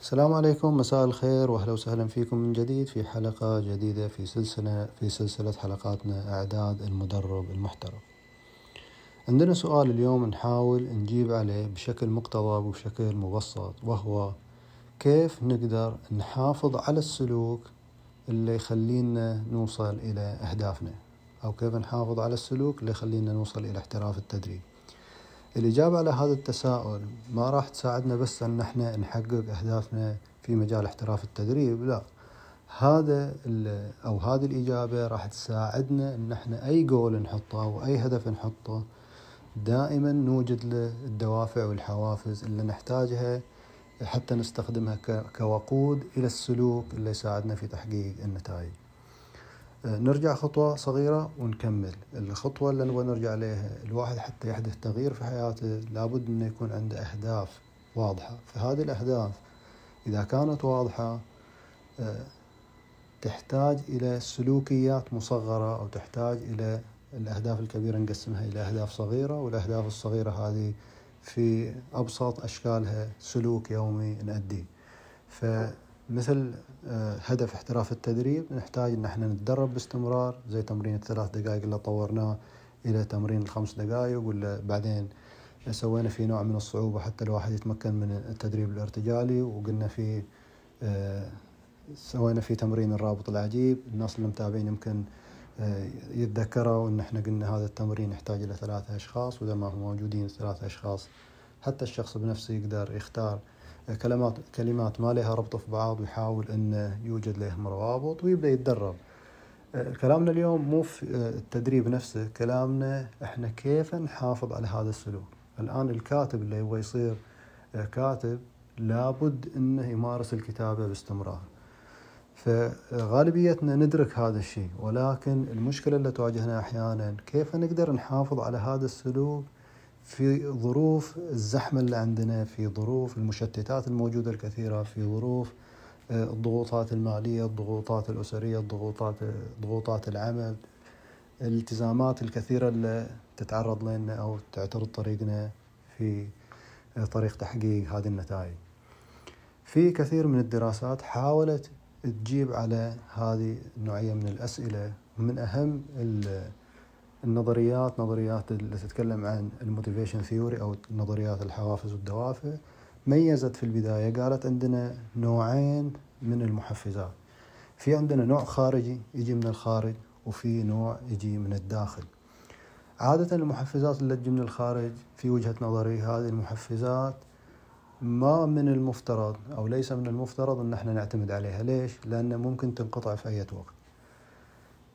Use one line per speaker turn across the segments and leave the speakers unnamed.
السلام عليكم مساء الخير واهلا وسهلا فيكم من جديد في حلقة جديدة في سلسلة في سلسلة حلقاتنا أعداد المدرب المحترف. عندنا سؤال اليوم نحاول نجيب عليه بشكل مقتضب وبشكل مبسط وهو كيف نقدر نحافظ على السلوك اللي يخلينا نوصل إلى أهدافنا أو كيف نحافظ على السلوك اللي يخلينا نوصل إلى احتراف التدريب. الإجابة على هذا التساؤل ما راح تساعدنا بس أن إحنا نحقق أهدافنا في مجال احتراف التدريب لا. هذا أو هذه الإجابة راح تساعدنا أن إحنا أي جول نحطه أو أي هدف نحطه دائما نوجد له الدوافع والحوافز اللي نحتاجها حتى نستخدمها كوقود إلى السلوك اللي يساعدنا في تحقيق النتائج. نرجع خطوة صغيرة ونكمل. الخطوة اللي نبغى نرجع عليها الواحد حتى يحدث تغيير في حياته لابد إنه يكون عنده أهداف واضحة. فهذه الأهداف إذا كانت واضحة تحتاج إلى سلوكيات مصغرة أو تحتاج إلى الأهداف الكبيرة نقسمها إلى أهداف صغيرة والأهداف الصغيرة هذه في أبسط أشكالها سلوك يومي نأديه. ف مثل هدف احتراف التدريب نحتاج إن إحنا نتدرب باستمرار زي تمرين الثلاث دقائق اللي طورناه إلى تمرين الخمس دقائق ولا بعدين سوينا فيه نوع من الصعوبة حتى الواحد يتمكن من التدريب الارتجالي وقلنا فيه سوينا فيه تمرين الرابط العجيب. الناس اللي متابعين يمكن يتذكروا إن إحنا قلنا هذا التمرين يحتاج إلى ثلاثة أشخاص وإذا ما هم موجودين ثلاثة أشخاص حتى الشخص بنفسه يقدر يختار كلمات كلمات ما لها ربط في بعض ويحاول انه يوجد له روابط ويبدأ يتدرب. كلامنا اليوم مو في التدريب نفسه كلامنا إحنا كيف نحافظ على هذا السلوك. الآن الكاتب اللي يبغى يصير كاتب لابد إنه يمارس الكتابة باستمرار. فغالبيتنا ندرك هذا الشيء ولكن المشكلة اللي تواجهنا أحيانا كيف نقدر نحافظ على هذا السلوك في ظروف الزحمة اللي عندنا في ظروف المشتتات الموجودة الكثيرة في ظروف الضغوطات المالية الضغوطات الأسرية الضغوطات ضغوطات العمل الالتزامات الكثيرة اللي تتعرض لنا أو تعترض طريقنا في طريق تحقيق هذه النتائج. في كثير من الدراسات حاولت تجيب على هذه النوعية من الأسئلة من أهم النظريات نظريات اللي تتكلم عن ال motivation theory أو نظريات الحوافز والدوافع. ميزت في البداية قالت عندنا نوعين من المحفزات. في عندنا نوع خارجي يجي من الخارج وفي نوع يجي من الداخل. عادة المحفزات اللي تجي من الخارج في وجهة نظري هذه المحفزات ما من المفترض أو ليس من المفترض إن إحنا نعتمد عليها. ليش؟ لأن ممكن تنقطع في أي وقت.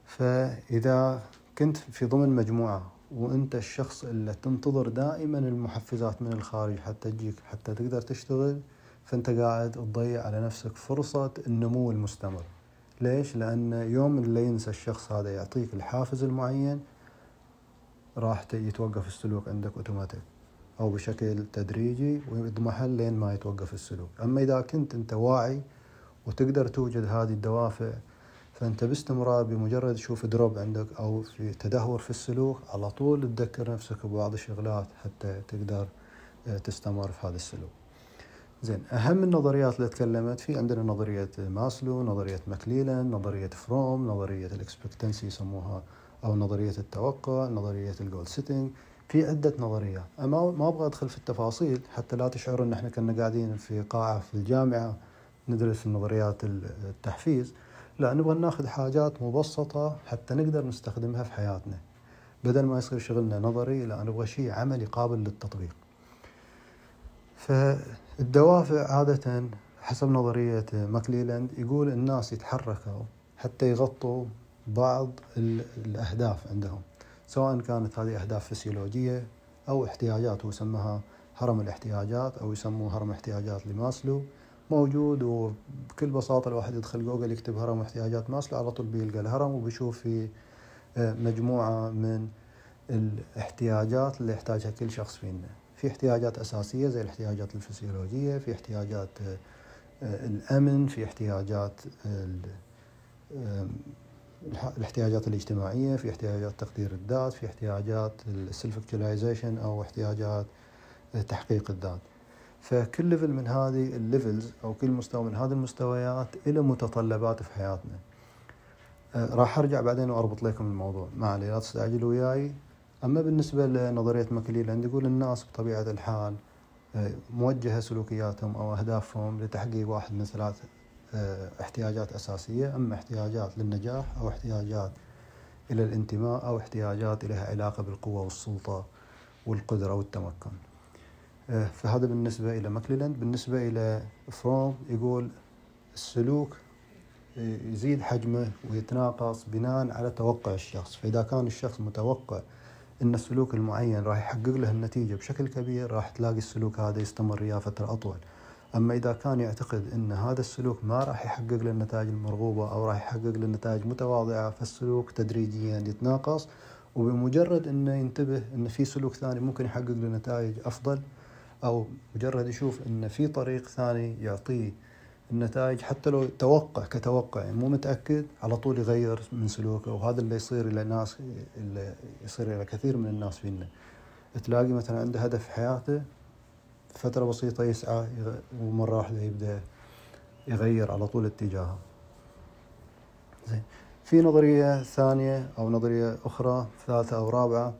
فإذا كنت في ضمن مجموعة وأنت الشخص اللي تنتظر دائما المحفزات من الخارج حتى تجيك حتى تقدر تشتغل فأنت قاعد تضيع على نفسك فرصة النمو المستمر ليش؟ لأن يوم اللي ينسى الشخص هذا يعطيك الحافز المعين راح يتوقف السلوك عندك أوتوماتيك أو بشكل تدريجي ويضمحل لين ما يتوقف السلوك أما إذا كنت أنت واعي وتقدر توجد هذه الدوافع فانت باستمرار بمجرد تشوف دروب عندك أو في تدهور في السلوك على طول تذكر نفسك ببعض الشغلات حتى تقدر تستمر في هذا السلوك. زين أهم النظريات اللي تكلمت في عندنا نظرية ماسلو، نظرية ماكليلان، نظرية فروم، نظرية ال expectancy يسموها أو نظرية التوقع، نظرية ال goal setting، في عدة نظريات، أما ما أبغى أدخل في التفاصيل حتى لا تشعر إن إحنا كنا قاعدين في قاعة في الجامعة ندرس النظريات التحفيز، لا نبغى ناخذ حاجات مبسطة حتى نقدر نستخدمها في حياتنا. بدل ما يصير شغلنا نظري لا نبغى شيء عملي قابل للتطبيق. فالدوافع عادة حسب نظرية ماكليلاند يقول الناس يتحركوا حتى يغطوا بعض الأهداف عندهم سواء كانت هذه أهداف فسيولوجية أو احتياجات ويسمها هرم الاحتياجات أو يسموه هرم احتياجات لماسلو. موجود وبكل بساطة الواحد يدخل جوجل يكتب هرم احتياجات ماسلو على طول بيلقى الهرم وبيشوف في مجموعة من الاحتياجات اللي يحتاجها كل شخص فينا. في احتياجات أساسية زي الاحتياجات الفسيولوجية في احتياجات الأمن في احتياجات الاحتياجات الاجتماعية في احتياجات تقدير الذات في احتياجات ال self أو احتياجات تحقيق الذات. فكل level من هذه ال levels أو كل مستوى من هذه المستويات له متطلبات في حياتنا. آه، راح أرجع بعدين وأربط لكم الموضوع. ما علي لا تستعجلوا وياي. أما بالنسبة لنظرية ماكليلاند يقول الناس بطبيعة الحال آه، موجهة سلوكياتهم أو أهدافهم لتحقيق واحد من ثلاث آه، احتياجات أساسية. أما احتياجات للنجاح أو احتياجات إلى الانتماء أو احتياجات لها علاقة بالقوة والسلطة والقدرة والتمكن. فهذا بالنسبة إلى ماكليلاند. بالنسبة إلى فروم يقول السلوك يزيد حجمه ويتناقص بناء على توقع الشخص. فإذا كان الشخص متوقع أن السلوك المعين راح يحقق له النتيجة بشكل كبير راح تلاقي السلوك هذا يستمر وياه فترة أطول. أما إذا كان يعتقد أن هذا السلوك ما راح يحقق له النتائج المرغوبة أو راح يحقق له نتائج متواضعة فالسلوك تدريجيا يتناقص. وبمجرد أنه ينتبه أن في سلوك ثاني ممكن يحقق له نتائج أفضل أو مجرد يشوف أن في طريق ثاني يعطيه النتائج حتى لو توقع كتوقع يعني مو متأكد على طول يغير من سلوكه وهذا اللي يصير إلى ناس اللي يصير إلى كثير من الناس فينا. تلاقي مثلا عنده هدف في حياته فترة بسيطة يسعى ومرة واحدة يبدأ يغير على طول اتجاهه. زين. في نظرية ثانية أو نظرية أخرى ثالثة أو رابعة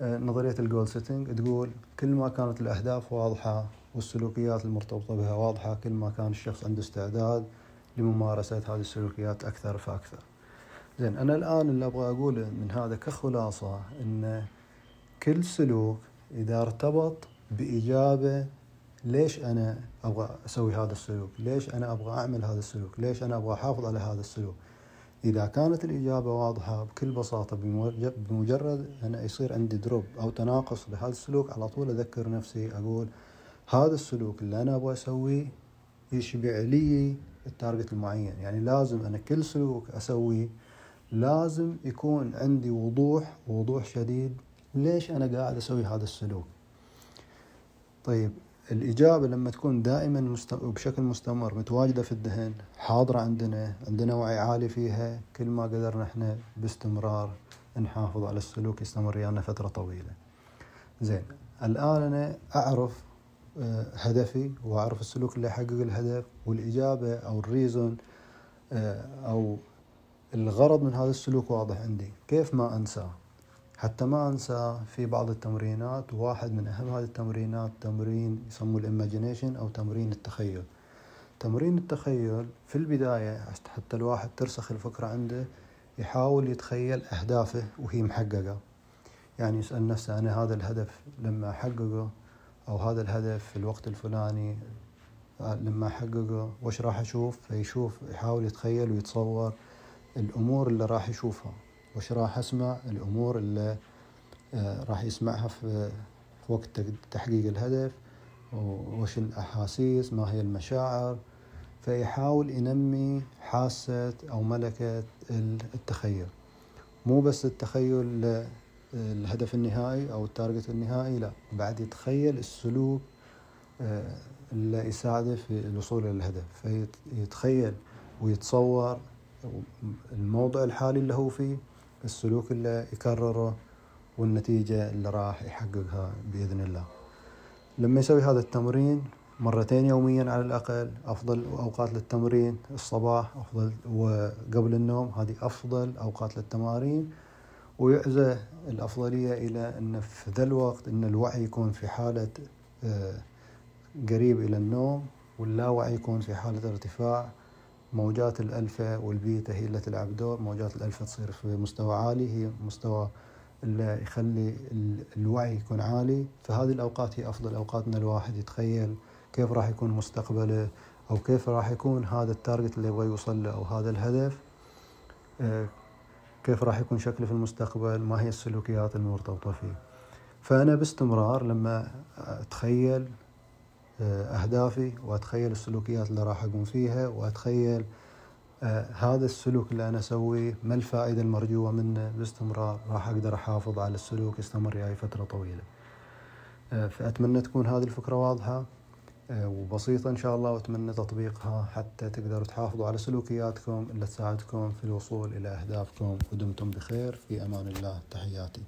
آه، نظرية ال goal setting تقول كل ما كانت الأهداف واضحة والسلوكيات المرتبطة بها واضحة كل ما كان الشخص عنده استعداد لممارسة هذه السلوكيات أكثر فأكثر. زين أنا الآن اللي أبغى أقوله من هذا كخلاصة أن كل سلوك إذا ارتبط بإجابة ليش أنا أبغى أسوي هذا السلوك؟ ليش أنا أبغى أعمل هذا السلوك؟ ليش أنا أبغى أحافظ على هذا السلوك؟ إذا كانت الإجابة واضحة بكل بساطة بمجرد أن يصير عندي drop أو تناقص لهذا السلوك على طول أذكر نفسي أقول هذا السلوك اللي أنا أبغى أسويه يشبع لي ال target المعين. يعني لازم أنا كل سلوك أسويه لازم يكون عندي وضوح وضوح شديد ليش أنا قاعد أسوي هذا السلوك. طيب الإجابة لما تكون دائما مست... بشكل مستمر متواجدة في الذهن حاضرة عندنا عندنا وعي عالي فيها كل ما قدرنا إحنا باستمرار نحافظ على السلوك يستمر ويانا فترة طويلة. زين الآن أنا أعرف آه، هدفي وأعرف السلوك اللي يحقق الهدف والإجابة أو ال reason آه، أو الغرض من هذا السلوك واضح عندي. كيف ما أنساه؟ حتى ما أنسى في بعض التمرينات واحد من أهم هذه التمرينات تمرين يسموه ال imagination أو تمرين التخيل. تمرين التخيل في البداية حتى الواحد ترسخ الفكرة عنده يحاول يتخيل أهدافه وهي محققة. يعني يسأل نفسه أنا هذا الهدف لما أحققه أو هذا الهدف في الوقت الفلاني لما أحققه وش راح أشوف؟ فيشوف يحاول يتخيل ويتصور الأمور اللي راح يشوفها. وش راح أسمع؟ الأمور اللي آه، راح يسمعها في وقت تحقيق الهدف وش الأحاسيس ما هي المشاعر. فيحاول ينمي حاسة أو ملكة التخيل. مو بس التخيل الهدف النهائي أو التارجت النهائي لا. بعد يتخيل السلوك آه، اللي يساعده في الوصول إلى الهدف. فيتخيل ويتصور الموضع الحالي اللي هو فيه السلوك اللي يكرره والنتيجة اللي راح يحققها بإذن الله. لما يسوي هذا التمرين مرتين يوميا على الأقل أفضل أوقات للتمرين الصباح أفضل وقبل النوم هذه أفضل أوقات للتمارين ويعزى الأفضلية إلى أن في ذا الوقت أن الوعي يكون في حالة آه، قريب إلى النوم واللاوعي يكون في حالة ارتفاع موجات الألفا والبيتا هي اللي تلعب دور موجات الألفا تصير في مستوى عالي هي مستوى اللي يخلي الوعي يكون عالي. فهذه الأوقات هي أفضل أوقات أن الواحد يتخيل كيف راح يكون مستقبله أو كيف راح يكون هذا التارجت اللي يبغى يوصل له أو هذا الهدف. آه، كيف راح يكون شكلي في المستقبل ما هي السلوكيات المرتبطة فيه. فأنا باستمرار لما أتخيل أهدافي وأتخيل السلوكيات اللي راح أقوم فيها وأتخيل آه، هذا السلوك اللي أنا أسويه ما الفائدة المرجوة منه؟ باستمرار راح أقدر أحافظ على السلوك يستمر معي فترة طويلة. آه، فأتمنى تكون هذه الفكرة واضحة آه، وبسيطة إن شاء الله وأتمنى تطبيقها حتى تقدروا تحافظوا على سلوكياتكم اللي تساعدكم في الوصول إلى أهدافكم. ودمتم بخير. في أمان الله. تحياتي.